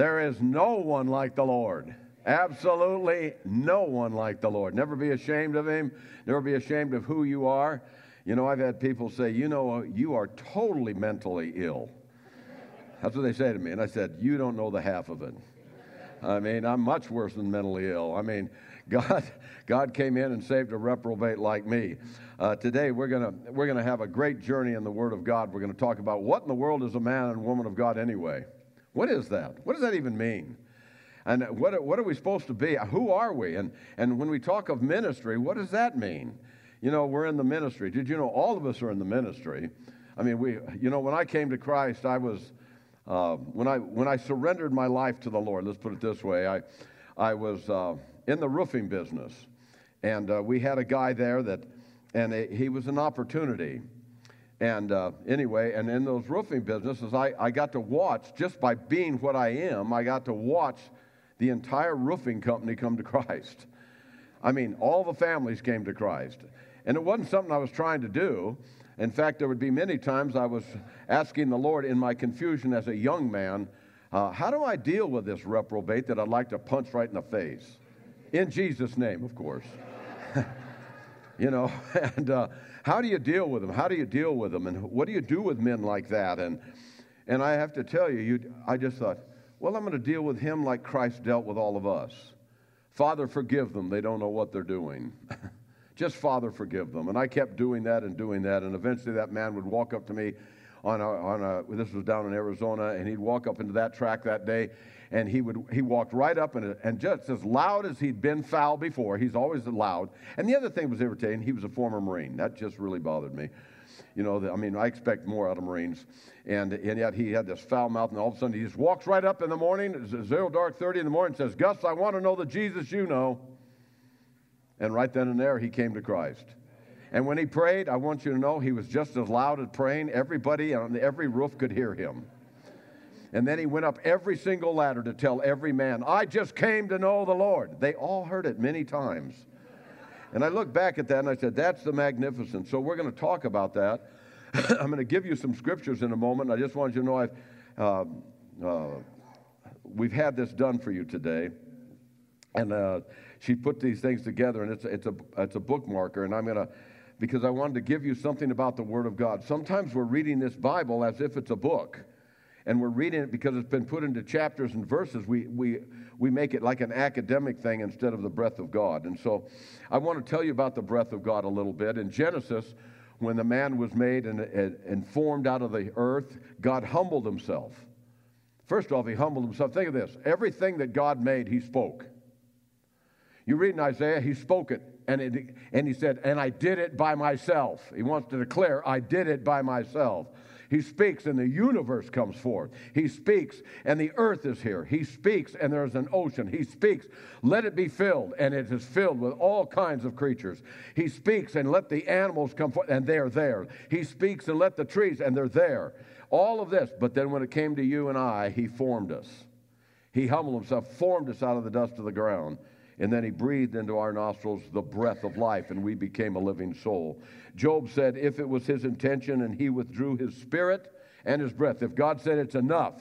There is no one like the Lord. Absolutely no one like the Lord. Never be ashamed of him. Never be ashamed of who you are. You know, I've had people say, you know, you are totally mentally ill. That's what they say to me. And I said, you don't know the half of it. I mean, I'm much worse than mentally ill. I mean, God, God came in and saved a reprobate like me. Uh, today, we're going to we're gonna have a great journey in the Word of God. We're going to talk about what in the world is a man and woman of God anyway? What is that? What does that even mean? And what, what are we supposed to be? Who are we? And, and when we talk of ministry, what does that mean? You know, we're in the ministry. Did you know all of us are in the ministry? I mean, we, you know, when I came to Christ, I was, uh, when, I, when I surrendered my life to the Lord, let's put it this way, I, I was uh, in the roofing business. And uh, we had a guy there that, and it, he was an opportunity. And uh, anyway, and in those roofing businesses, I, I got to watch, just by being what I am, I got to watch the entire roofing company come to Christ. I mean, all the families came to Christ. And it wasn't something I was trying to do. In fact, there would be many times I was asking the Lord in my confusion as a young man, uh, how do I deal with this reprobate that I'd like to punch right in the face? In Jesus' name, of course. you know, and uh, how do you deal with them? How do you deal with them? And what do you do with men like that? And, and I have to tell you, you I just thought, well, I'm going to deal with him like Christ dealt with all of us. Father, forgive them. They don't know what they're doing. Just, Father, forgive them. And I kept doing that and doing that. And eventually that man would walk up to me on a, on a this was down in Arizona, and he'd walk up into that track that day, and he would he walked right up and, and just as loud as he'd been foul before, he's always loud. And the other thing was irritating, he was a former Marine. That just really bothered me. You know, I mean, I expect more out of Marines. And, and yet he had this foul mouth, and all of a sudden he just walks right up in the morning, zero dark 30 in the morning, and says, Gus, I want to know the Jesus you know. And right then and there, he came to Christ. And when he prayed, I want you to know he was just as loud as praying. Everybody on every roof could hear him. And then he went up every single ladder to tell every man, I just came to know the Lord. They all heard it many times. And I look back at that and I said, That's the magnificence. So we're going to talk about that. I'm going to give you some scriptures in a moment. I just want you to know I've, uh, uh, we've had this done for you today. And uh, she put these things together, and it's, it's, a, it's a bookmarker. And I'm going to, because I wanted to give you something about the Word of God. Sometimes we're reading this Bible as if it's a book and we're reading it because it's been put into chapters and verses. We, we, we make it like an academic thing instead of the breath of God. And so I want to tell you about the breath of God a little bit. In Genesis, when the man was made and, and formed out of the earth, God humbled himself. First off, he humbled himself. Think of this everything that God made, he spoke. You read in Isaiah, he spoke it, and, it, and he said, And I did it by myself. He wants to declare, I did it by myself. He speaks and the universe comes forth. He speaks and the earth is here. He speaks and there's an ocean. He speaks, let it be filled, and it is filled with all kinds of creatures. He speaks and let the animals come forth, and they're there. He speaks and let the trees, and they're there. All of this, but then when it came to you and I, He formed us. He humbled Himself, formed us out of the dust of the ground. And then he breathed into our nostrils the breath of life, and we became a living soul. Job said, if it was his intention and he withdrew his spirit and his breath, if God said it's enough,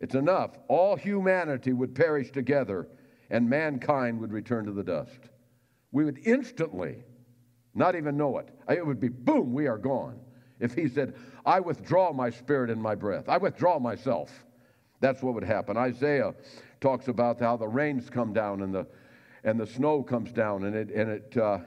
it's enough, all humanity would perish together and mankind would return to the dust. We would instantly not even know it. It would be boom, we are gone. If he said, I withdraw my spirit and my breath, I withdraw myself, that's what would happen. Isaiah talks about how the rains come down and the, and the snow comes down and it, and it uh,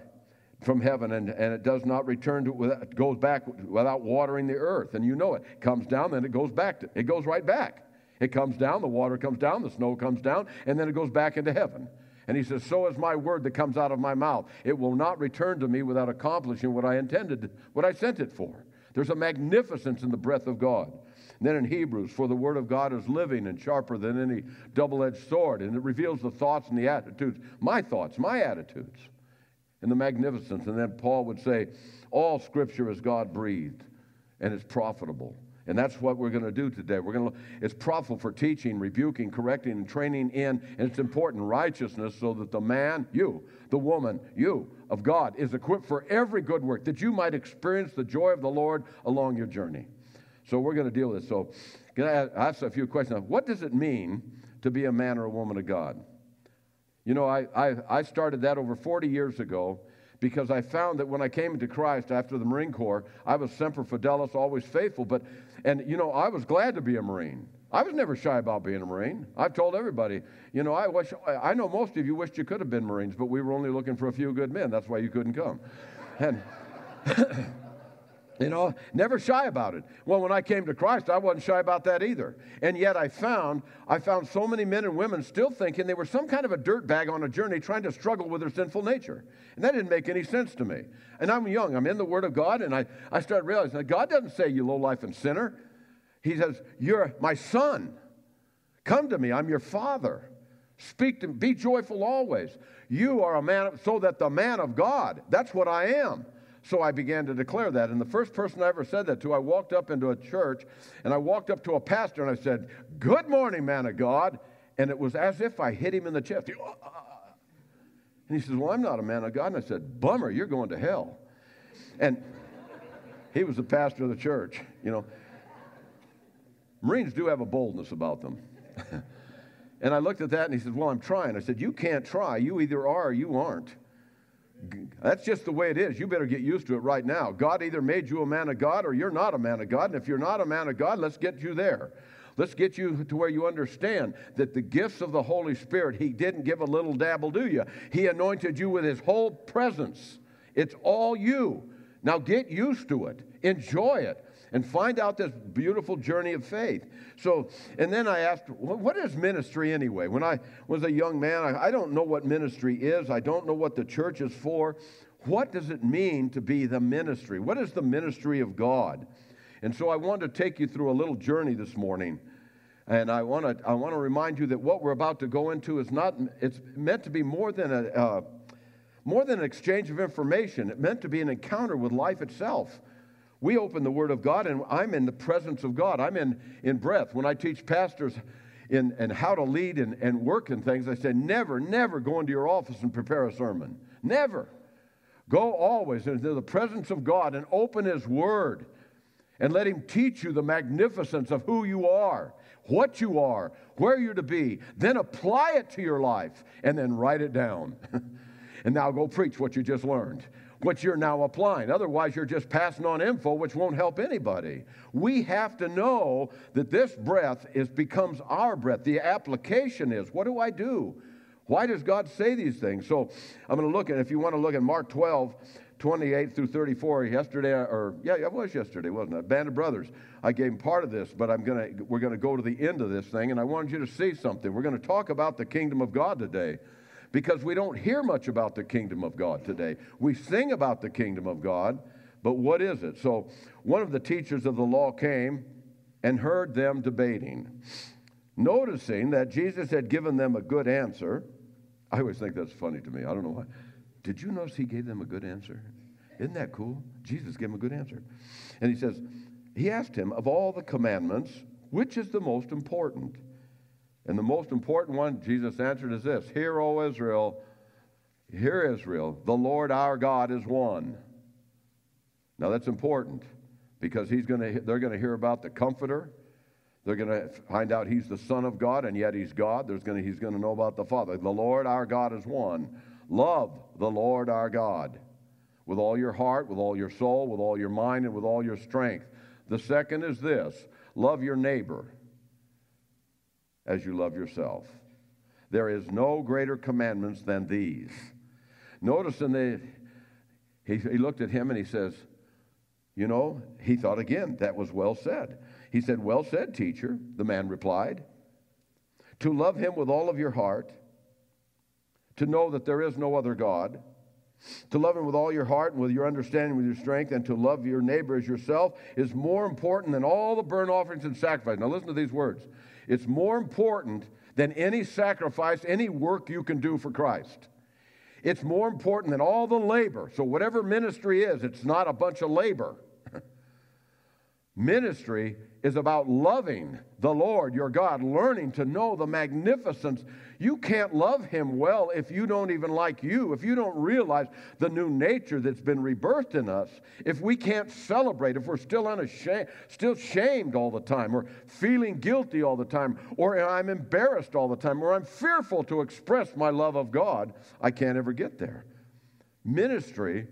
from heaven and, and it does not return to it goes back without watering the earth. And you know it comes down then it goes back to, it goes right back. It comes down the water comes down the snow comes down and then it goes back into heaven. And he says so is my word that comes out of my mouth. It will not return to me without accomplishing what i intended what i sent it for. There's a magnificence in the breath of god then in Hebrews, for the word of God is living and sharper than any double edged sword, and it reveals the thoughts and the attitudes, my thoughts, my attitudes, and the magnificence. And then Paul would say, all scripture is God breathed and it's profitable. And that's what we're going to do today. We're going to it's profitable for teaching, rebuking, correcting, and training in, and it's important righteousness so that the man, you, the woman, you of God is equipped for every good work, that you might experience the joy of the Lord along your journey. So we're going to deal with this. So I ask a few questions? What does it mean to be a man or a woman of God? You know, I, I, I started that over 40 years ago because I found that when I came into Christ after the Marine Corps, I was semper fidelis, always faithful. But, and you know, I was glad to be a Marine. I was never shy about being a Marine. I've told everybody, you know, I wish, I know most of you wished you could have been Marines, but we were only looking for a few good men. That's why you couldn't come. And, You know, never shy about it. Well, when I came to Christ, I wasn't shy about that either. And yet I found I found so many men and women still thinking they were some kind of a dirt bag on a journey trying to struggle with their sinful nature. And that didn't make any sense to me. And I'm young, I'm in the Word of God, and I, I started realizing that God doesn't say you low life and sinner. He says, You're my son. Come to me, I'm your father. Speak to me, be joyful always. You are a man, so that the man of God, that's what I am. So I began to declare that. And the first person I ever said that to, I walked up into a church and I walked up to a pastor and I said, Good morning, man of God. And it was as if I hit him in the chest. Uh, uh, uh, and he says, Well, I'm not a man of God. And I said, Bummer, you're going to hell. And he was the pastor of the church, you know. Marines do have a boldness about them. and I looked at that and he said, Well, I'm trying. I said, You can't try. You either are or you aren't. That's just the way it is. You better get used to it right now. God either made you a man of God or you're not a man of God. And if you're not a man of God, let's get you there. Let's get you to where you understand that the gifts of the Holy Spirit, He didn't give a little dabble, do you? He anointed you with His whole presence. It's all you. Now get used to it, enjoy it and find out this beautiful journey of faith. So, and then I asked, what is ministry anyway? When I was a young man, I, I don't know what ministry is, I don't know what the church is for. What does it mean to be the ministry? What is the ministry of God? And so I want to take you through a little journey this morning. And I want to I want to remind you that what we're about to go into is not it's meant to be more than a uh, more than an exchange of information. It meant to be an encounter with life itself. We open the Word of God, and I'm in the presence of God. I'm in, in breath. When I teach pastors in, in how to lead and, and work and things, I say, never, never go into your office and prepare a sermon. Never. Go always into the presence of God and open His Word and let Him teach you the magnificence of who you are, what you are, where you're to be. Then apply it to your life and then write it down. and now go preach what you just learned what you're now applying. Otherwise, you're just passing on info which won't help anybody. We have to know that this breath is becomes our breath. The application is, what do I do? Why does God say these things? So I'm going to look at, if you want to look at Mark 12, 28 through 34 yesterday or yeah it was yesterday wasn't it band of brothers i gave them part of this but i'm gonna we're gonna go to the end of this thing and i wanted you to see something we're gonna talk about the kingdom of god today because we don't hear much about the kingdom of God today. We sing about the kingdom of God, but what is it? So, one of the teachers of the law came and heard them debating. Noticing that Jesus had given them a good answer, I always think that's funny to me. I don't know why. Did you notice he gave them a good answer? Isn't that cool? Jesus gave him a good answer. And he says, He asked him, Of all the commandments, which is the most important? And the most important one, Jesus answered, is this Hear, O Israel, hear, Israel, the Lord our God is one. Now that's important because he's gonna, they're going to hear about the Comforter. They're going to find out he's the Son of God, and yet he's God. There's gonna, he's going to know about the Father. The Lord our God is one. Love the Lord our God with all your heart, with all your soul, with all your mind, and with all your strength. The second is this love your neighbor as you love yourself. There is no greater commandments than these. Notice in the, he, he looked at him and he says, You know, he thought again, that was well said. He said, Well said, teacher, the man replied. To love him with all of your heart, to know that there is no other God, to love him with all your heart and with your understanding, with your strength, and to love your neighbor as yourself is more important than all the burnt offerings and sacrifices. Now listen to these words. It's more important than any sacrifice, any work you can do for Christ. It's more important than all the labor. So, whatever ministry is, it's not a bunch of labor. Ministry is about loving the Lord your God, learning to know the magnificence. You can't love Him well if you don't even like you, if you don't realize the new nature that's been rebirthed in us, if we can't celebrate, if we're still unashamed, still shamed all the time, or feeling guilty all the time, or I'm embarrassed all the time, or I'm fearful to express my love of God, I can't ever get there. Ministry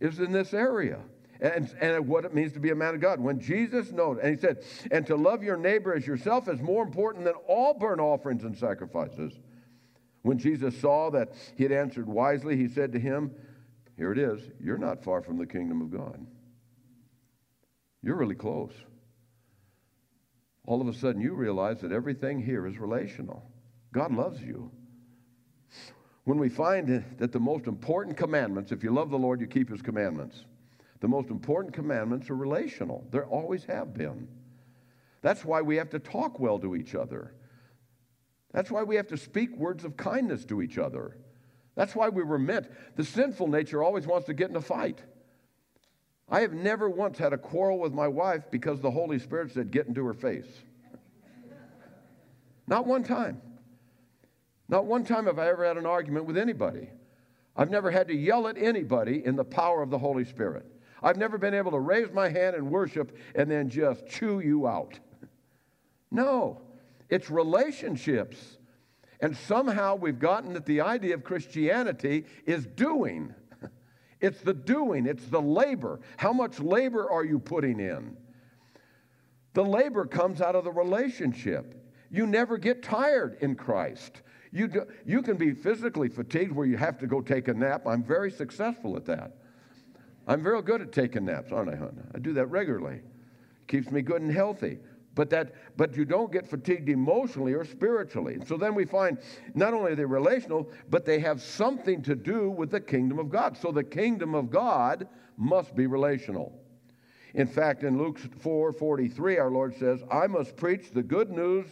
is in this area and, and what it means to be a man of God. When Jesus knows, and he said, and to love your neighbor as yourself is more important than all burnt offerings and sacrifices. When Jesus saw that he had answered wisely, he said to him, Here it is, you're not far from the kingdom of God. You're really close. All of a sudden, you realize that everything here is relational. God loves you. When we find that the most important commandments, if you love the Lord, you keep his commandments. The most important commandments are relational, there always have been. That's why we have to talk well to each other. That's why we have to speak words of kindness to each other. That's why we were meant. The sinful nature always wants to get in a fight. I have never once had a quarrel with my wife because the Holy Spirit said, Get into her face. Not one time. Not one time have I ever had an argument with anybody. I've never had to yell at anybody in the power of the Holy Spirit. I've never been able to raise my hand and worship and then just chew you out. No, it's relationships. And somehow we've gotten that the idea of Christianity is doing. It's the doing, it's the labor. How much labor are you putting in? The labor comes out of the relationship. You never get tired in Christ. You, do, you can be physically fatigued where you have to go take a nap. I'm very successful at that. I'm very good at taking naps, aren't I, hon? I do that regularly. Keeps me good and healthy. But that, but you don't get fatigued emotionally or spiritually. so then we find not only are they relational, but they have something to do with the kingdom of God. So the kingdom of God must be relational. In fact, in Luke 4 43, our Lord says, I must preach the good news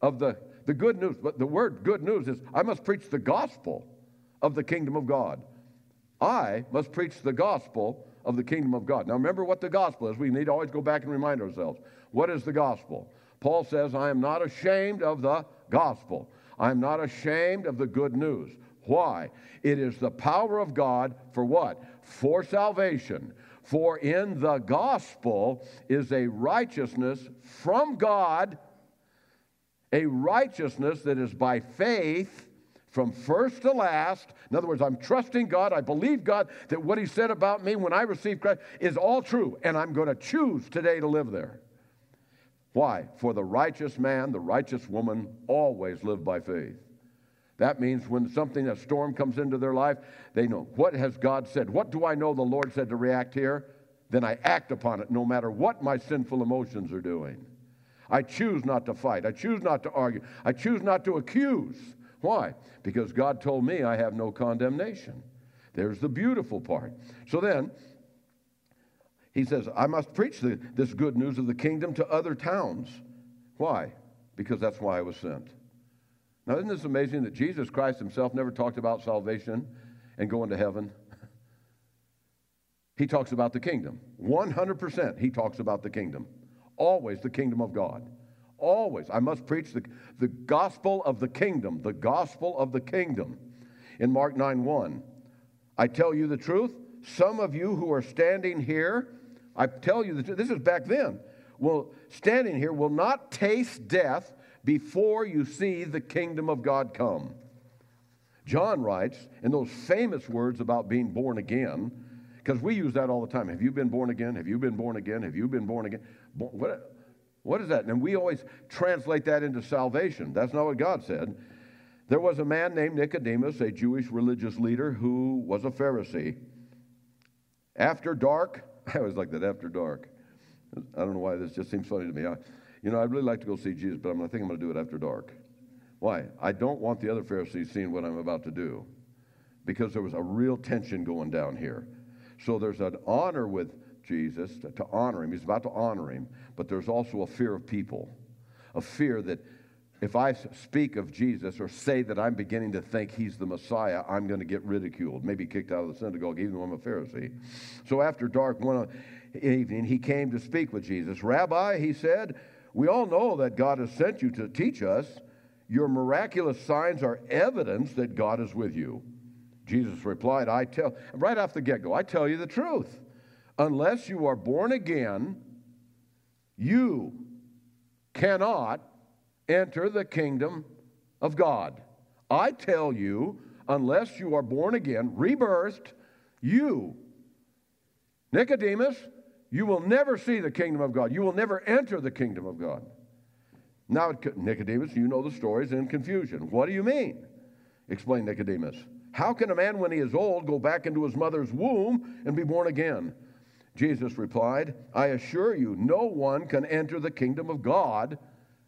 of the, the good news. But the word good news is, I must preach the gospel of the kingdom of God. I must preach the gospel of the kingdom of God. Now, remember what the gospel is. We need to always go back and remind ourselves. What is the gospel? Paul says, I am not ashamed of the gospel. I am not ashamed of the good news. Why? It is the power of God for what? For salvation. For in the gospel is a righteousness from God, a righteousness that is by faith from first to last. In other words, I'm trusting God. I believe God that what He said about me when I received Christ is all true, and I'm going to choose today to live there. Why? For the righteous man, the righteous woman always live by faith. That means when something, a storm comes into their life, they know what has God said? What do I know the Lord said to react here? Then I act upon it no matter what my sinful emotions are doing. I choose not to fight. I choose not to argue. I choose not to accuse. Why? Because God told me I have no condemnation. There's the beautiful part. So then, he says, I must preach the, this good news of the kingdom to other towns. Why? Because that's why I was sent. Now, isn't this amazing that Jesus Christ himself never talked about salvation and going to heaven? He talks about the kingdom. 100% he talks about the kingdom. Always the kingdom of God. Always. I must preach the, the gospel of the kingdom, the gospel of the kingdom. In Mark 9 1, I tell you the truth, some of you who are standing here, I tell you this is back then, will standing here will not taste death before you see the kingdom of God come. John writes in those famous words about being born again, because we use that all the time. Have you been born again? Have you been born again? Have you been born again? What, what is that? And we always translate that into salvation. That's not what God said. There was a man named Nicodemus, a Jewish religious leader who was a Pharisee. After dark, I always like that after dark. I don't know why this just seems funny to me. I, you know, I'd really like to go see Jesus, but I'm, I think I'm going to do it after dark. Why? I don't want the other Pharisees seeing what I'm about to do because there was a real tension going down here. So there's an honor with Jesus, to, to honor him. He's about to honor him, but there's also a fear of people, a fear that if I speak of Jesus or say that I'm beginning to think he's the Messiah, I'm going to get ridiculed, maybe kicked out of the synagogue, even though I'm a Pharisee. So after dark, one evening, he came to speak with Jesus. Rabbi, he said, we all know that God has sent you to teach us. Your miraculous signs are evidence that God is with you. Jesus replied, I tell, right off the get go, I tell you the truth. Unless you are born again, you cannot enter the kingdom of God. I tell you, unless you are born again, rebirthed, you, Nicodemus, you will never see the kingdom of God. You will never enter the kingdom of God. Now, Nicodemus, you know the stories in confusion. What do you mean? Explained Nicodemus. How can a man, when he is old, go back into his mother's womb and be born again? Jesus replied, I assure you, no one can enter the kingdom of God,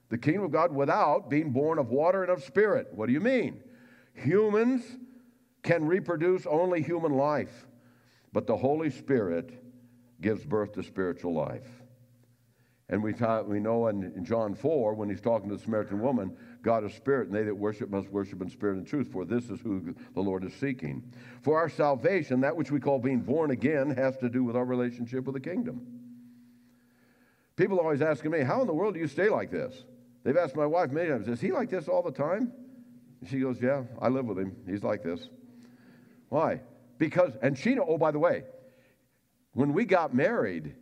the kingdom of God, without being born of water and of spirit. What do you mean? Humans can reproduce only human life, but the Holy Spirit gives birth to spiritual life. And we, we know in, in John 4, when he's talking to the Samaritan woman, God is spirit, and they that worship must worship in spirit and truth, for this is who the Lord is seeking. For our salvation, that which we call being born again, has to do with our relationship with the kingdom. People always asking me, How in the world do you stay like this? They've asked my wife many times, Is he like this all the time? And she goes, Yeah, I live with him. He's like this. Why? Because, and she, oh, by the way, when we got married,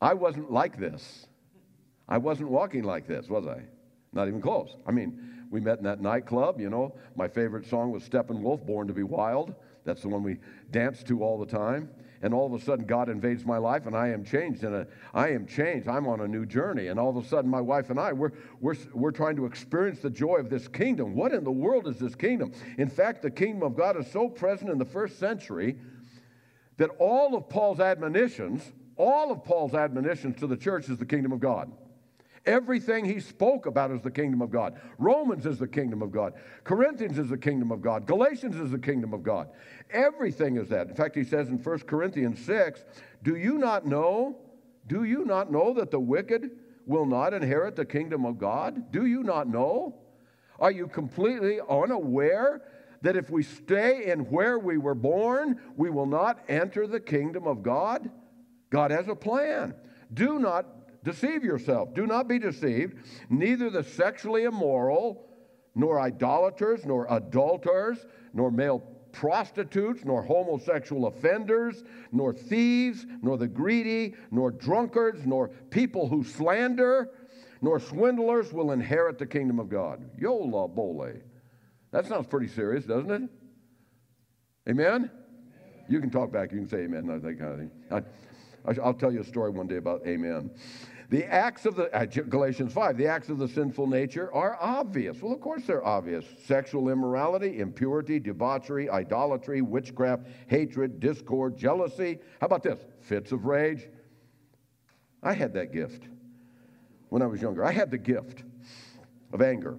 I wasn't like this. I wasn't walking like this, was I? Not even close. I mean, we met in that nightclub, you know. My favorite song was Steppenwolf, Born to be Wild. That's the one we danced to all the time. And all of a sudden, God invades my life, and I am changed. And I am changed. I'm on a new journey. And all of a sudden, my wife and I, we're, we're, we're trying to experience the joy of this kingdom. What in the world is this kingdom? In fact, the kingdom of God is so present in the first century that all of Paul's admonitions, all of Paul's admonitions to the church is the kingdom of God. Everything he spoke about is the kingdom of God. Romans is the kingdom of God. Corinthians is the kingdom of God. Galatians is the kingdom of God. Everything is that. In fact, he says in 1 Corinthians 6, Do you not know? Do you not know that the wicked will not inherit the kingdom of God? Do you not know? Are you completely unaware that if we stay in where we were born, we will not enter the kingdom of God? God has a plan. Do not deceive yourself. Do not be deceived. Neither the sexually immoral, nor idolaters, nor adulterers, nor male prostitutes, nor homosexual offenders, nor thieves, nor the greedy, nor drunkards, nor people who slander, nor swindlers will inherit the kingdom of God. Yola bole. That sounds pretty serious, doesn't it? Amen? You can talk back. You can say amen, kind of thing. I, will tell you a story one day about amen. The acts of the, uh, Galatians 5, the acts of the sinful nature are obvious. Well, of course they're obvious. Sexual immorality, impurity, debauchery, idolatry, witchcraft, hatred, discord, jealousy. How about this? Fits of rage. I had that gift when I was younger. I had the gift of anger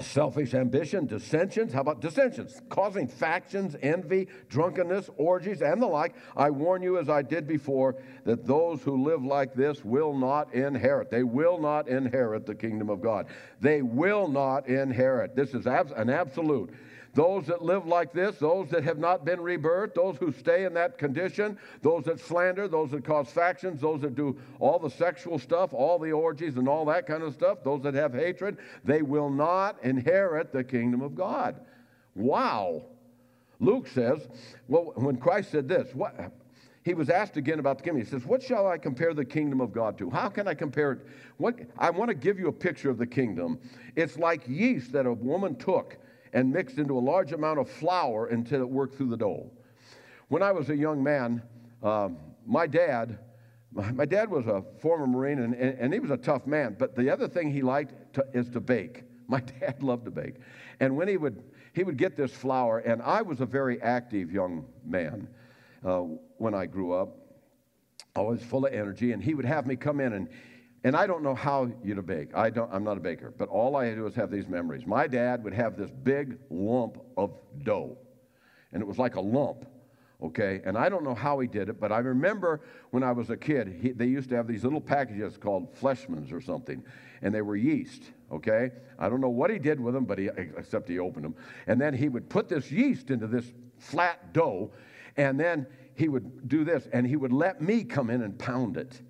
selfish ambition, dissensions. How about dissensions? Causing factions, envy, drunkenness, orgies, and the like. I warn you, as I did before, that those who live like this will not inherit. They will not inherit the kingdom of God. They will not inherit. This is an absolute. Those that live like this, those that have not been rebirthed, those who stay in that condition, those that slander, those that cause factions, those that do all the sexual stuff, all the orgies and all that kind of stuff, those that have hatred, they will not inherit the kingdom of God. Wow. Luke says, well, when Christ said this, what, he was asked again about the kingdom. He says, What shall I compare the kingdom of God to? How can I compare it? What, I want to give you a picture of the kingdom. It's like yeast that a woman took and mixed into a large amount of flour until it worked through the dough. When I was a young man, um, my dad, my dad was a former Marine and, and, he was a tough man, but the other thing he liked to, is to bake. My dad loved to bake. And when he would, he would get this flour, and I was a very active young man uh, when I grew up, always full of energy, and he would have me come in and and I don't know how you to bake. I don't, I'm not a baker, but all I do is have these memories. My dad would have this big lump of dough, and it was like a lump, okay? And I don't know how he did it, but I remember when I was a kid, he, they used to have these little packages called Fleischmann's or something, and they were yeast, okay? I don't know what he did with them, but he, except he opened them. And then he would put this yeast into this flat dough, and then he would do this, and he would let me come in and pound it.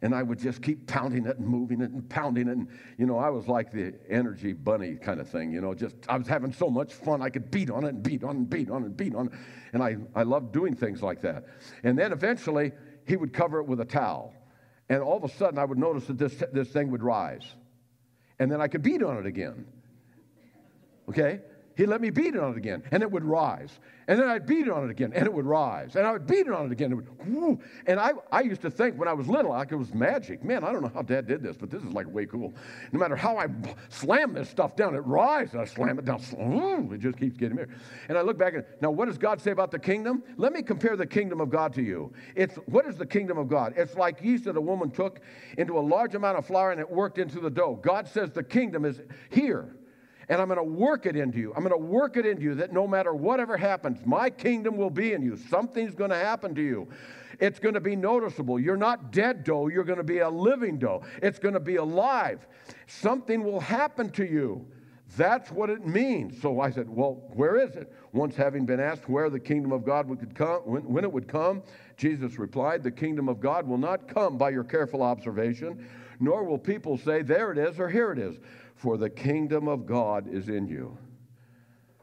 And I would just keep pounding it and moving it and pounding it. And, you know, I was like the energy bunny kind of thing, you know, just I was having so much fun. I could beat on it and beat on and beat on and beat on it. And I, I loved doing things like that. And then eventually, he would cover it with a towel. And all of a sudden, I would notice that this, this thing would rise. And then I could beat on it again. Okay? He'd let me beat it on it again, and it would rise. And then I'd beat it on it again, and it would rise. And I would beat it on it again. And, it would, and I, I used to think when I was little, like it was magic. Man, I don't know how Dad did this, but this is like way cool. No matter how I slam this stuff down, it rises. I slam it down. It just keeps getting bigger. And I look back and now, what does God say about the kingdom? Let me compare the kingdom of God to you. It's what is the kingdom of God? It's like yeast that a woman took into a large amount of flour and it worked into the dough. God says the kingdom is here and I'm going to work it into you. I'm going to work it into you that no matter whatever happens, my kingdom will be in you. Something's going to happen to you. It's going to be noticeable. You're not dead dough, you're going to be a living dough. It's going to be alive. Something will happen to you. That's what it means. So I said, Well, where is it? Once having been asked where the kingdom of God would come, when, it would come, Jesus replied, The kingdom of God will not come by your careful observation, nor will people say, There it is or here it is for the kingdom of God is in you.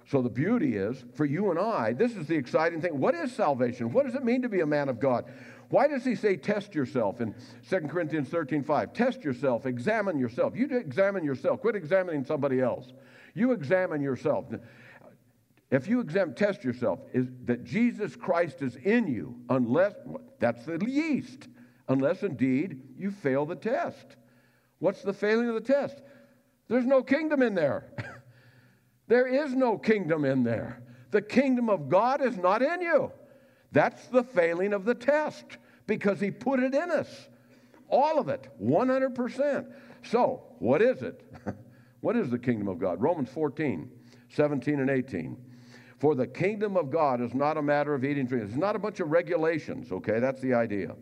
So the beauty is, for you and I, this is the exciting thing. What is salvation? What does it mean to be a man of God? Why does he say test yourself in 2 Corinthians 13 5? Test yourself, examine yourself. You examine yourself. Quit examining somebody else. You examine yourself. If you examine, test yourself, is that Jesus Christ is in you, unless that's the least, unless indeed you fail the test. What's the failing of the test? There's no kingdom in there. there is no kingdom in there. The kingdom of God is not in you. That's the failing of the test because He put it in us. All of it, 100%. So, what is it? what is the kingdom of God? Romans 14, 17, and 18. For the kingdom of God is not a matter of eating, and drinking. It's not a bunch of regulations, okay? That's the idea.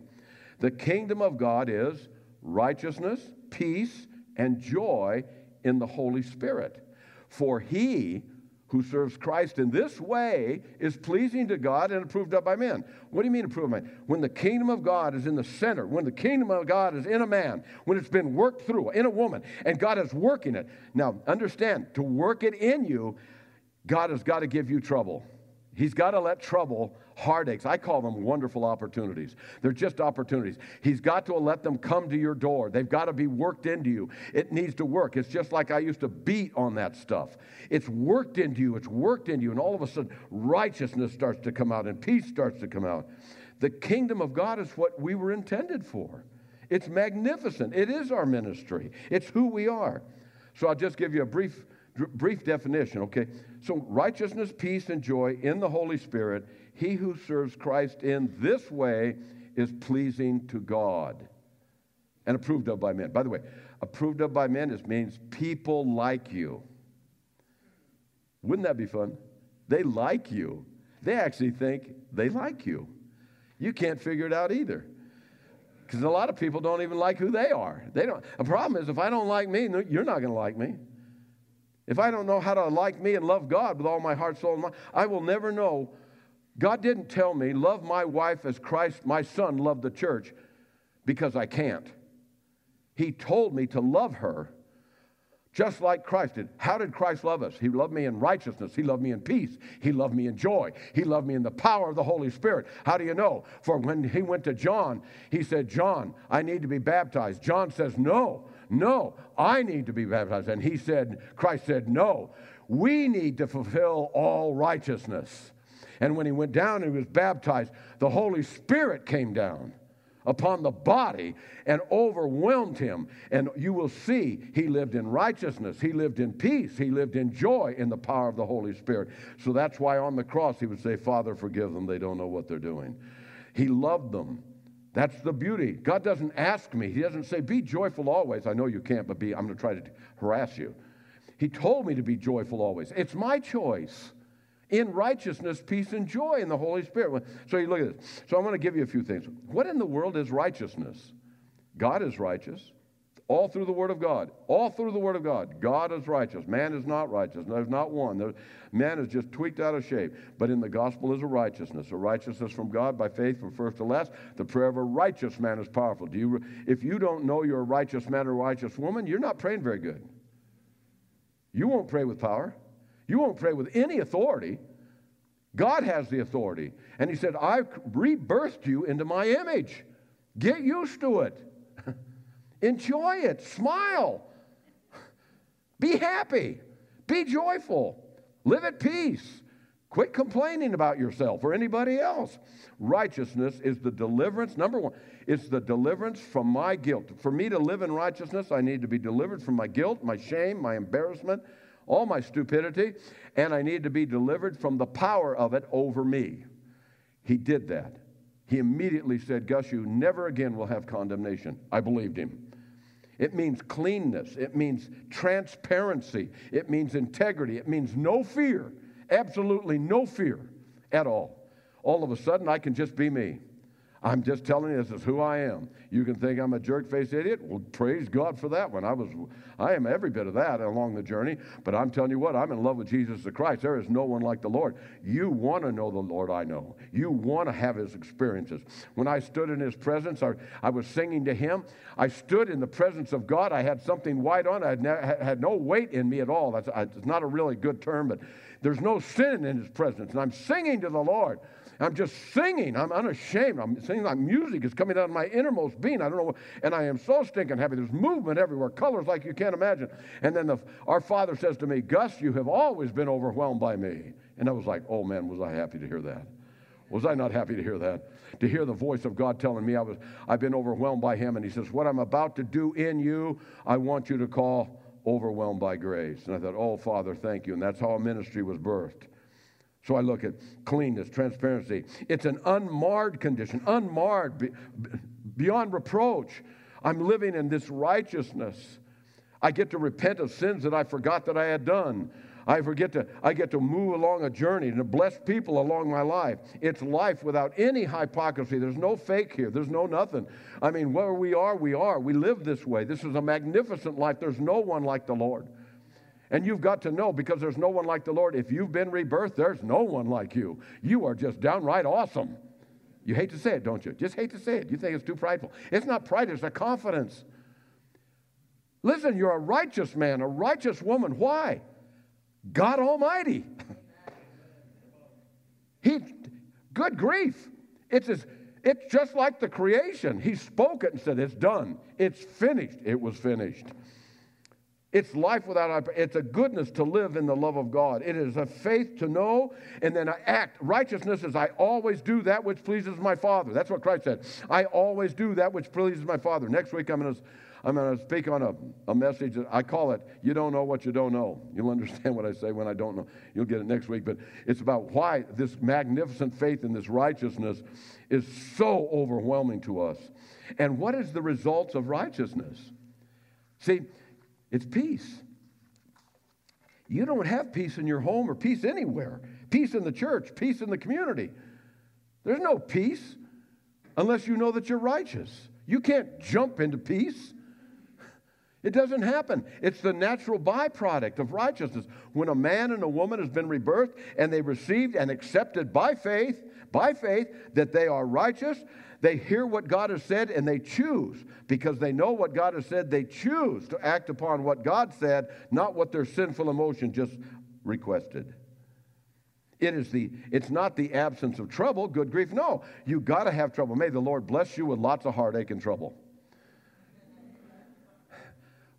The kingdom of God is righteousness, peace, and joy in the Holy Spirit. For he who serves Christ in this way is pleasing to God and approved of by men. What do you mean approved by men? When the kingdom of God is in the center, when the kingdom of God is in a man, when it's been worked through in a woman, and God is working it. Now, understand, to work it in you, God has got to give you trouble. He's got to let trouble heartaches. I call them wonderful opportunities. They're just opportunities. He's got to let them come to your door. They've got to be worked into you. It needs to work. It's just like I used to beat on that stuff. It's worked into you, it's worked into you, and all of a sudden, righteousness starts to come out and peace starts to come out. The kingdom of God is what we were intended for. It's magnificent. It is our ministry, it's who we are. So I'll just give you a brief, brief definition, okay? So, righteousness, peace, and joy in the Holy Spirit he who serves Christ in this way is pleasing to God and approved of by men. By the way, approved of by men is, means people like you. Wouldn't that be fun? They like you. They actually think they like you. You can't figure it out either. Because a lot of people don't even like who they are. They don't. The problem is, if I don't like me, you're not going to like me. If I don't know how to like me and love God with all my heart, soul, and mind, I will never know God didn't tell me, love my wife as Christ, my son, loved the church because I can't. He told me to love her just like Christ did. How did Christ love us? He loved me in righteousness. He loved me in peace. He loved me in joy. He loved me in the power of the Holy Spirit. How do you know? For when he went to John, he said, John, I need to be baptized. John says, No, no, I need to be baptized. And he said, Christ said, No, we need to fulfill all righteousness. And when he went down and he was baptized, the Holy Spirit came down upon the body and overwhelmed him. And you will see he lived in righteousness, he lived in peace, he lived in joy in the power of the Holy Spirit. So that's why on the cross he would say, Father, forgive them, they don't know what they're doing. He loved them. That's the beauty. God doesn't ask me. He doesn't say, Be joyful always. I know you can't, but be, I'm going to try to harass you. He told me to be joyful always. It's my choice in righteousness, peace, and joy in the Holy Spirit. So you look at this. So I'm going to give you a few things. What in the world is righteousness? God is righteous. All through the Word of God. All through the Word of God. God is righteous. Man is not righteous. There's not one. Man is just tweaked out of shape. But in the gospel is a righteousness. A righteousness from God by faith from first to last. The prayer of a righteous man is powerful. Do you, if you don't know you're a righteous man or a righteous woman, you're not praying very good. You won't pray with power. You won't pray with any authority. God has the authority. And He said, I've rebirthed you into my image. Get used to it. Enjoy it. Smile. Be happy. Be joyful. Live at peace. Quit complaining about yourself or anybody else. Righteousness is the deliverance. Number one, it's the deliverance from my guilt. For me to live in righteousness, I need to be delivered from my guilt, my shame, my embarrassment, all my stupidity, and I need to be delivered from the power of it over me. He did that. He immediately said, Gus, you never again will have condemnation. I believed him. It means cleanness. It means transparency. It means integrity. It means no fear, absolutely no fear at all. All of a sudden, I can just be me. I'm just telling you, this is who I am. You can think I'm a jerk faced idiot. Well, praise God for that one. I was, I am every bit of that along the journey. But I'm telling you what, I'm in love with Jesus the Christ. There is no one like the Lord. You want to know the Lord I know. You want to have his experiences. When I stood in his presence, I, I was singing to him. I stood in the presence of God. I had something white on. I had, ne- had no weight in me at all. That's it's not a really good term, but there's no sin in his presence. And I'm singing to the Lord. I'm just singing. I'm unashamed. I'm singing like music is coming out of my innermost being. I don't know. And I am so stinking happy. There's movement everywhere, colors like you can't imagine. And then the, our father says to me, Gus, you have always been overwhelmed by me. And I was like, oh man, was I happy to hear that. Was I not happy to hear that? To hear the voice of God telling me I was, I've been overwhelmed by Him. And He says, What I'm about to do in you, I want you to call overwhelmed by grace. And I thought, Oh, Father, thank you. And that's how a ministry was birthed. So I look at cleanness, transparency. It's an unmarred condition, unmarred, beyond reproach. I'm living in this righteousness. I get to repent of sins that I forgot that I had done. I forget to, I get to move along a journey and to bless people along my life. It's life without any hypocrisy. There's no fake here. There's no nothing. I mean, where we are, we are. We live this way. This is a magnificent life. There's no one like the Lord. And you've got to know because there's no one like the Lord. If you've been rebirthed, there's no one like you. You are just downright awesome. You hate to say it, don't you? Just hate to say it. You think it's too prideful. It's not pride, it's a confidence. Listen, you're a righteous man, a righteous woman. Why? God Almighty. he, good grief. It's, as, it's just like the creation. He spoke it and said, It's done. It's finished. It was finished. It's life without, it's a goodness to live in the love of God. It is a faith to know and then I act. Righteousness is I always do that which pleases my Father. That's what Christ said. I always do that which pleases my Father. Next week I'm going to I'm going to speak on a, a message that I call it, You Don't Know What You Don't Know. You'll understand what I say when I don't know. You'll get it next week. But it's about why this magnificent faith and this righteousness is so overwhelming to us. And what is the results of righteousness? See, it's peace. You don't have peace in your home or peace anywhere. Peace in the church, peace in the community. There's no peace unless you know that you're righteous. You can't jump into peace. It doesn't happen. It's the natural byproduct of righteousness. When a man and a woman has been rebirthed and they received and accepted by faith, by faith that they are righteous, they hear what God has said and they choose. Because they know what God has said, they choose to act upon what God said, not what their sinful emotion just requested. It is the, it's not the absence of trouble, good grief. No, you got to have trouble. May the Lord bless you with lots of heartache and trouble.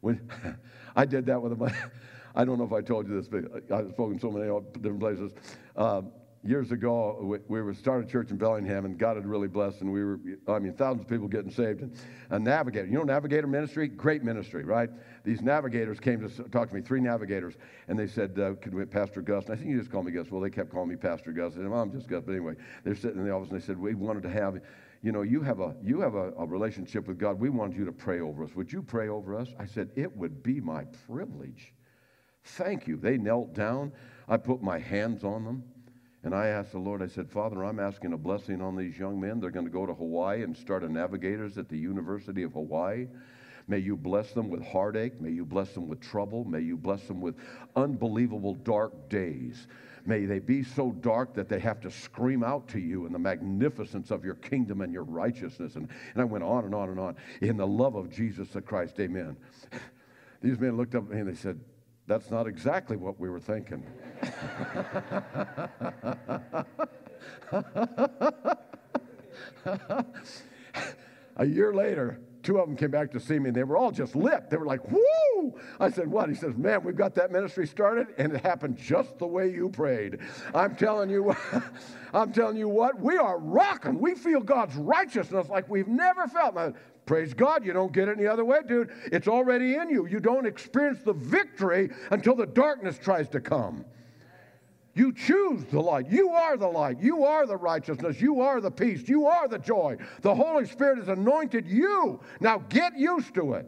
When I did that with a, I don't know if I told you this, but I've spoken so many different places. Um, years ago, we, we started a church in Bellingham, and God had really blessed, and we were, I mean, thousands of people getting saved. And a navigator, you know, navigator ministry, great ministry, right? These navigators came to talk to me, three navigators, and they said, uh, "Could we, Pastor Gus?" And I said, "You just call me Gus." Well, they kept calling me Pastor Gus. I said, "Well, I'm just Gus." But anyway, they're sitting in the office, and they said, "We wanted to have." You know, you have a you have a, a relationship with God. We want you to pray over us. Would you pray over us? I said, It would be my privilege. Thank you. They knelt down. I put my hands on them. And I asked the Lord, I said, Father, I'm asking a blessing on these young men. They're going to go to Hawaii and start a navigators at the University of Hawaii. May you bless them with heartache. May you bless them with trouble. May you bless them with unbelievable dark days. May they be so dark that they have to scream out to you in the magnificence of your kingdom and your righteousness. And, and I went on and on and on. In the love of Jesus the Christ, amen. These men looked up at me and they said, That's not exactly what we were thinking. A year later, two of them came back to see me and they were all just lit. They were like, whoo! I said, what? He says, man, we've got that ministry started and it happened just the way you prayed. I'm telling you, I'm telling you what, we are rocking. We feel God's righteousness like we've never felt. Praise God, you don't get it any other way, dude. It's already in you. You don't experience the victory until the darkness tries to come. You choose the light. You are the light. You are the righteousness. You are the peace. You are the joy. The Holy Spirit has anointed you. Now get used to it.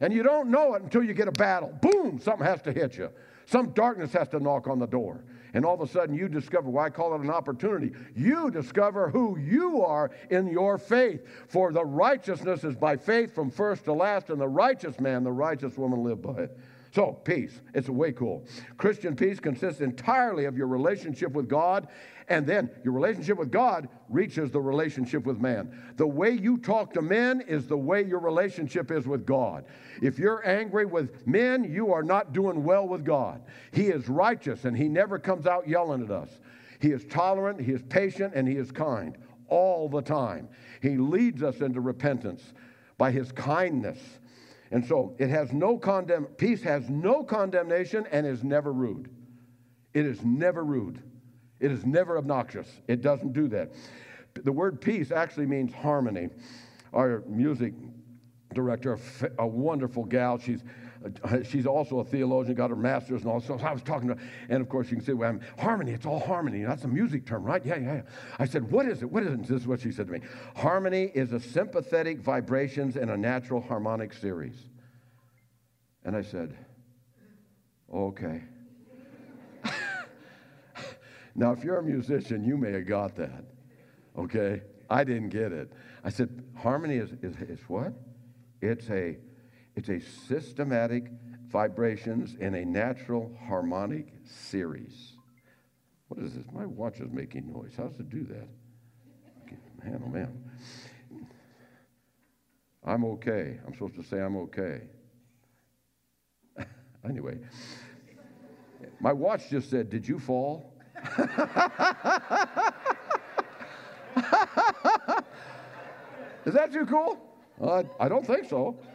And you don't know it until you get a battle. Boom, something has to hit you. Some darkness has to knock on the door. And all of a sudden you discover, why well, I call it an opportunity. You discover who you are in your faith. For the righteousness is by faith from first to last, and the righteous man, the righteous woman live by it. So, peace. It's way cool. Christian peace consists entirely of your relationship with God, and then your relationship with God reaches the relationship with man. The way you talk to men is the way your relationship is with God. If you're angry with men, you are not doing well with God. He is righteous, and He never comes out yelling at us. He is tolerant, He is patient, and He is kind all the time. He leads us into repentance by His kindness and so it has no condemn peace has no condemnation and is never rude. It is never rude. It is never obnoxious. It doesn't do that. The word peace actually means harmony. Our music director, a wonderful gal, she's she's also a theologian, got her master's and all. So I was talking to her, and of course you can say, well, harmony, it's all harmony. That's a music term, right? Yeah, yeah, yeah. I said, what is it? What is it? This is what she said to me. Harmony is a sympathetic vibrations in a natural harmonic series. And I said, okay. now, if you're a musician, you may have got that. Okay? I didn't get it. I said, harmony is, is, is what? It's a it's a systematic vibrations in a natural harmonic series. What is this? My watch is making noise. How does it do that? Man, oh man. I'm okay. I'm supposed to say I'm okay. anyway, my watch just said, Did you fall? is that too cool? Uh, I don't think so.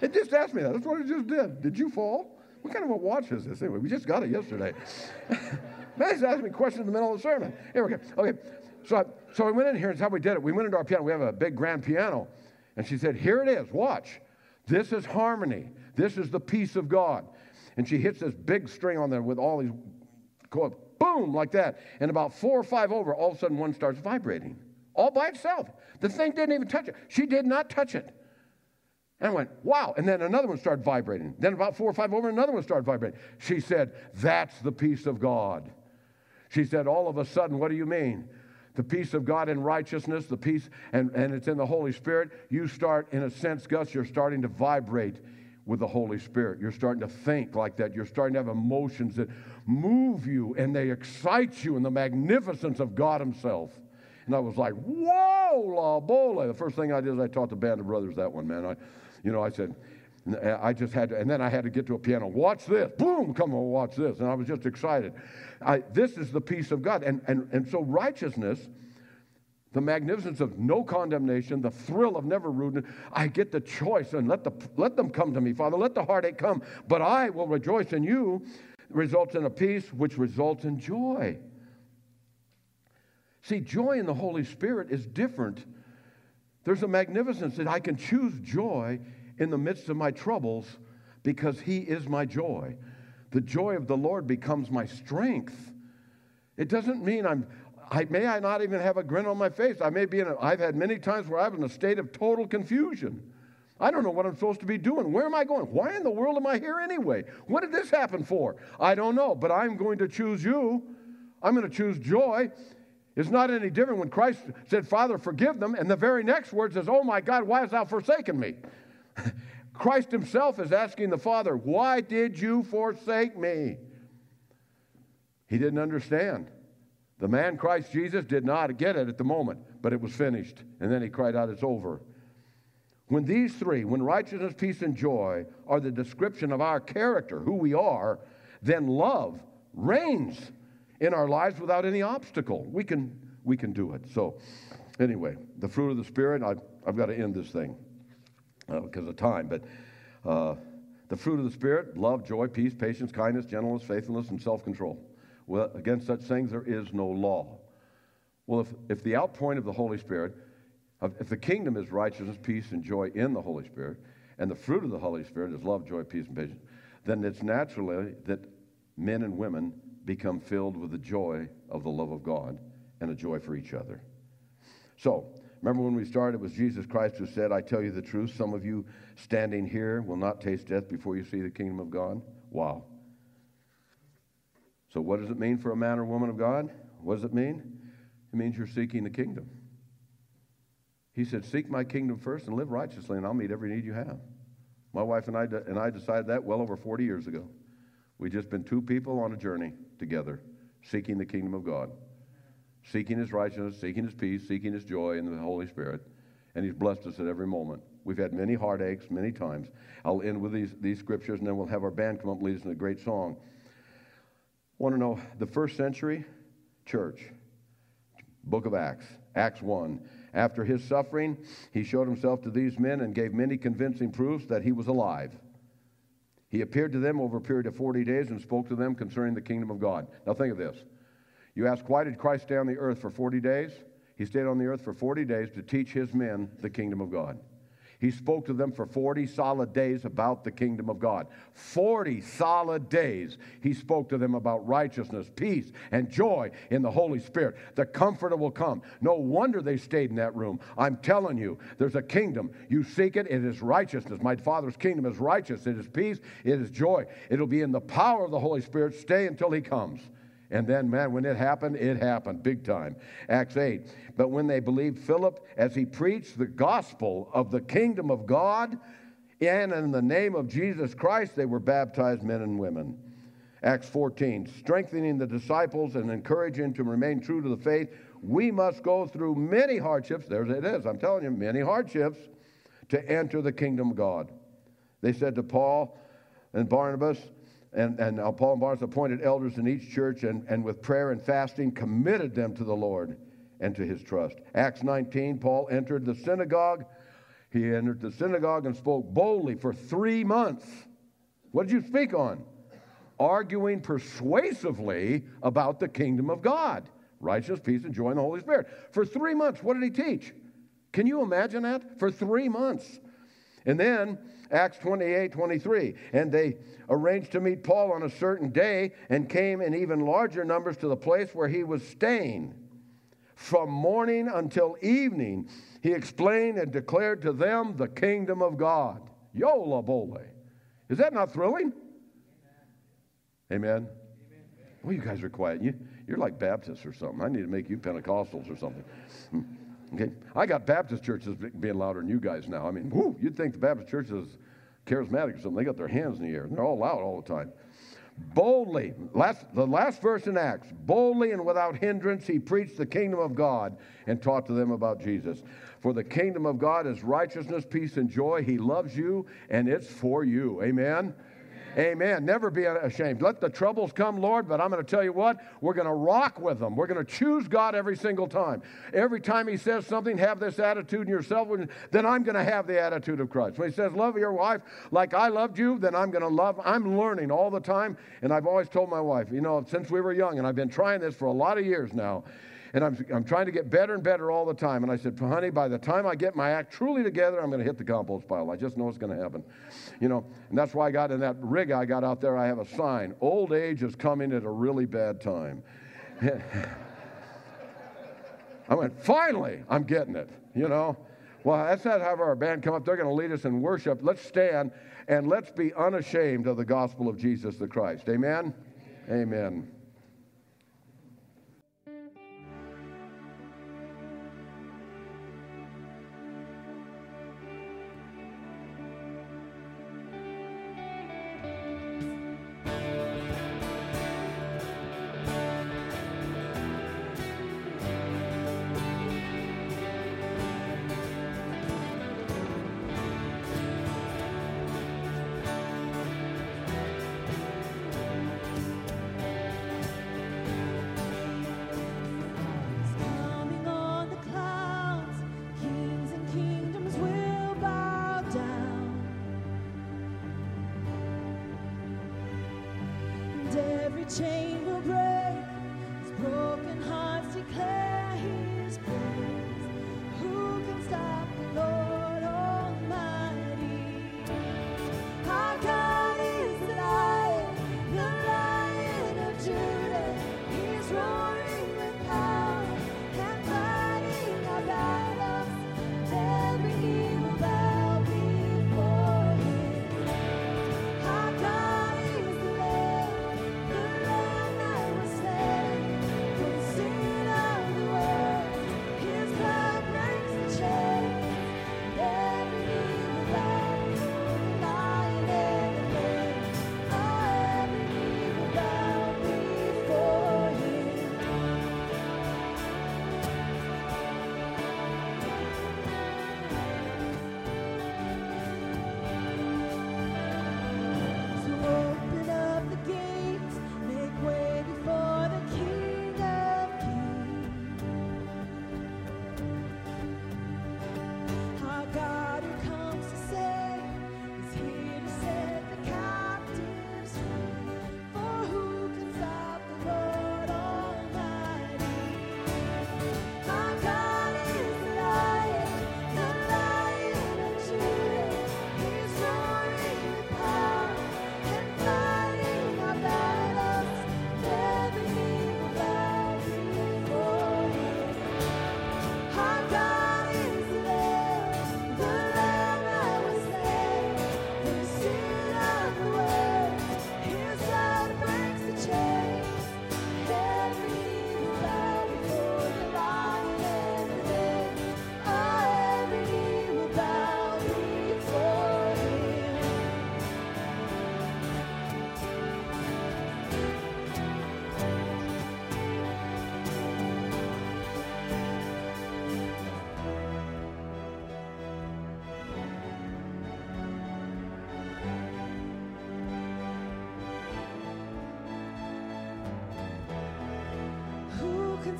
it just asked me that. That's what it just did. Did you fall? What kind of a watch is this? Anyway, we just got it yesterday. Man, he's asking me questions in the middle of the sermon. Here we go. Okay. So, I, so we went in here, and how we did it. We went into our piano. We have a big grand piano. And she said, Here it is. Watch. This is harmony. This is the peace of God. And she hits this big string on there with all these chords. Boom, like that. And about four or five over, all of a sudden one starts vibrating all by itself. The thing didn't even touch it. She did not touch it. And I went, wow. And then another one started vibrating. Then about four or five over, another one started vibrating. She said, that's the peace of God. She said, all of a sudden, what do you mean? The peace of God in righteousness, the peace, and, and it's in the Holy Spirit. You start, in a sense, Gus, you're starting to vibrate with the Holy Spirit. You're starting to think like that. You're starting to have emotions that move you and they excite you in the magnificence of God Himself. And I was like, whoa, la bola. The first thing I did is I taught the band of brothers that one, man. I, you know, I said, I just had to, and then I had to get to a piano. Watch this. Boom, come on, watch this. And I was just excited. I, this is the peace of God. And, and, and so righteousness, the magnificence of no condemnation, the thrill of never rudeness, I get the choice and let, the, let them come to me, Father. Let the heartache come, but I will rejoice in you, results in a peace which results in joy. See, joy in the Holy Spirit is different. There's a magnificence that I can choose joy in the midst of my troubles because He is my joy. The joy of the Lord becomes my strength. It doesn't mean I'm, I may I not even have a grin on my face. I may be in a, I've had many times where I'm in a state of total confusion. I don't know what I'm supposed to be doing. Where am I going? Why in the world am I here anyway? What did this happen for? I don't know, but I'm going to choose you. I'm going to choose joy It's not any different when Christ said, Father, forgive them, and the very next word says, Oh my God, why hast thou forsaken me? Christ himself is asking the Father, Why did you forsake me? He didn't understand. The man Christ Jesus did not get it at the moment, but it was finished. And then he cried out, It's over. When these three, when righteousness, peace, and joy are the description of our character, who we are, then love reigns in our lives without any obstacle. We can, we can do it. So, anyway, the fruit of the Spirit, I've, I've got to end this thing uh, because of time, but uh, the fruit of the Spirit love, joy, peace, patience, kindness, gentleness, faithfulness, and self control. Well, against such things there is no law. Well, if, if the outpouring of the Holy Spirit, if the kingdom is righteousness, peace, and joy in the Holy Spirit, and the fruit of the Holy Spirit is love, joy, peace, and patience, then it's naturally that men and women become filled with the joy of the love of God and a joy for each other. So, remember when we started, it was Jesus Christ who said, I tell you the truth, some of you standing here will not taste death before you see the kingdom of God. Wow. So, what does it mean for a man or woman of God? What does it mean? It means you're seeking the kingdom. He said, Seek my kingdom first and live righteously, and I'll meet every need you have. My wife and I, and I decided that well over 40 years ago. We've just been two people on a journey together, seeking the kingdom of God, seeking His righteousness, seeking His peace, seeking His joy in the Holy Spirit. And He's blessed us at every moment. We've had many heartaches, many times. I'll end with these, these scriptures, and then we'll have our band come up and lead us in a great song. Want to know the first century church, book of Acts, Acts 1. After his suffering, he showed himself to these men and gave many convincing proofs that he was alive. He appeared to them over a period of 40 days and spoke to them concerning the kingdom of God. Now, think of this. You ask, why did Christ stay on the earth for 40 days? He stayed on the earth for 40 days to teach his men the kingdom of God. He spoke to them for 40 solid days about the kingdom of God. 40 solid days he spoke to them about righteousness, peace, and joy in the Holy Spirit. The comforter will come. No wonder they stayed in that room. I'm telling you, there's a kingdom. You seek it, it is righteousness. My Father's kingdom is righteous, it is peace, it is joy. It'll be in the power of the Holy Spirit. Stay until he comes. And then, man, when it happened, it happened big time. Acts 8. But when they believed Philip as he preached the gospel of the kingdom of God, and in the name of Jesus Christ, they were baptized men and women. Acts 14. Strengthening the disciples and encouraging to remain true to the faith, we must go through many hardships. There it is. I'm telling you, many hardships to enter the kingdom of God. They said to Paul and Barnabas, and, and Paul and Barnabas appointed elders in each church and, and with prayer and fasting committed them to the Lord and to his trust. Acts 19, Paul entered the synagogue. He entered the synagogue and spoke boldly for three months. What did you speak on? Arguing persuasively about the kingdom of God righteousness, peace, and joy in the Holy Spirit. For three months, what did he teach? Can you imagine that? For three months. And then Acts 28 23. And they arranged to meet Paul on a certain day and came in even larger numbers to the place where he was staying. From morning until evening, he explained and declared to them the kingdom of God. Yola bole. Is that not thrilling? Amen. Amen. Well, you guys are quiet. You, you're like Baptists or something. I need to make you Pentecostals or something. Okay, I got Baptist churches being louder than you guys now. I mean, whoo, you'd think the Baptist church is charismatic or something. They got their hands in the air. They're all loud all the time. Boldly, last, the last verse in Acts, boldly and without hindrance, he preached the kingdom of God and taught to them about Jesus. For the kingdom of God is righteousness, peace, and joy. He loves you, and it's for you. Amen. Amen. Never be ashamed. Let the troubles come, Lord, but I'm going to tell you what, we're going to rock with them. We're going to choose God every single time. Every time He says something, have this attitude in yourself, then I'm going to have the attitude of Christ. When He says, love your wife like I loved you, then I'm going to love. I'm learning all the time, and I've always told my wife, you know, since we were young, and I've been trying this for a lot of years now, and I'm, I'm trying to get better and better all the time. And I said, honey, by the time I get my act truly together, I'm going to hit the compost pile. I just know it's going to happen. You know, and that's why I got in that rig I got out there, I have a sign Old age is coming at a really bad time. I went, finally, I'm getting it, you know. Well, that's not how our band come up. They're going to lead us in worship. Let's stand and let's be unashamed of the gospel of Jesus the Christ. Amen. Amen.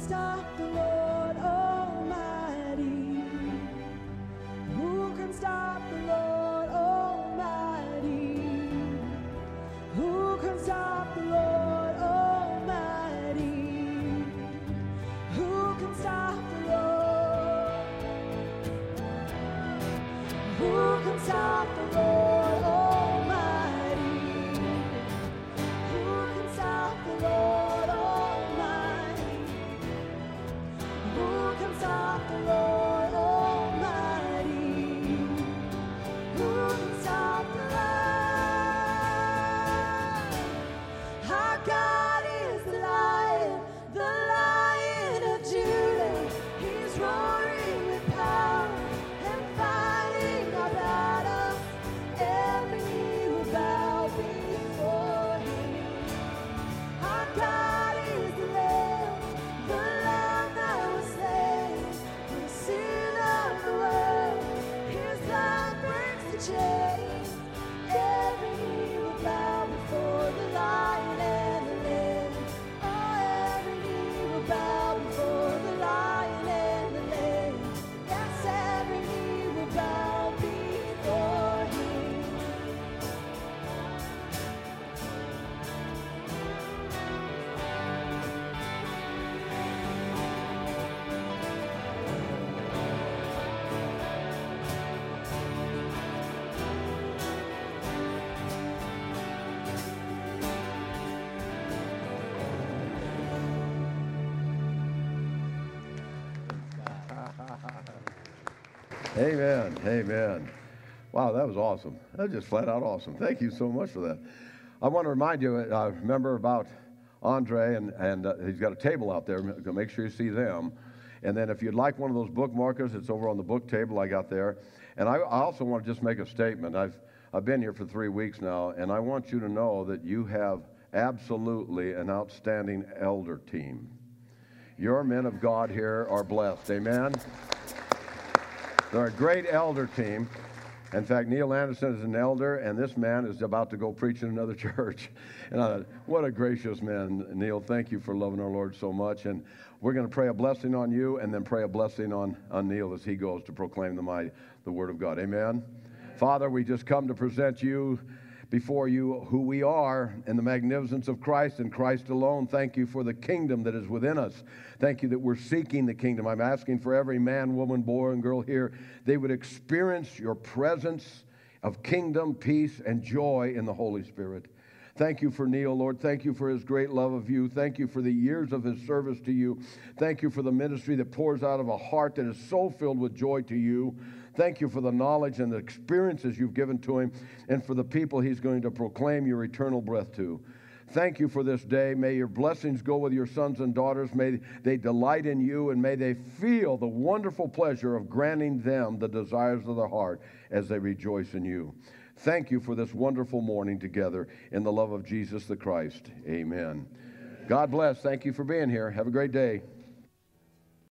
stop the world. Amen. Amen. Wow, that was awesome. That was just flat out awesome. Thank you so much for that. I want to remind you, uh, remember about Andre, and, and uh, he's got a table out there. Make sure you see them. And then if you'd like one of those bookmarkers, it's over on the book table I got there. And I, I also want to just make a statement. I've, I've been here for three weeks now, and I want you to know that you have absolutely an outstanding elder team. Your men of God here are blessed. Amen. They're a great elder team. In fact, Neil Anderson is an elder, and this man is about to go preach in another church. And I thought, what a gracious man, Neil. Thank you for loving our Lord so much. And we're going to pray a blessing on you and then pray a blessing on, on Neil as he goes to proclaim the, mighty, the word of God. Amen. Amen. Father, we just come to present you before you who we are and the magnificence of Christ and Christ alone. Thank you for the kingdom that is within us. Thank you that we're seeking the kingdom. I'm asking for every man, woman, boy, and girl here, they would experience your presence of kingdom, peace, and joy in the Holy Spirit. Thank you for Neil, Lord. Thank you for his great love of you. Thank you for the years of his service to you. Thank you for the ministry that pours out of a heart that is so filled with joy to you. Thank you for the knowledge and the experiences you've given to him and for the people he's going to proclaim your eternal breath to. Thank you for this day. May your blessings go with your sons and daughters. May they delight in you and may they feel the wonderful pleasure of granting them the desires of their heart as they rejoice in you. Thank you for this wonderful morning together in the love of Jesus the Christ. Amen. God bless. Thank you for being here. Have a great day.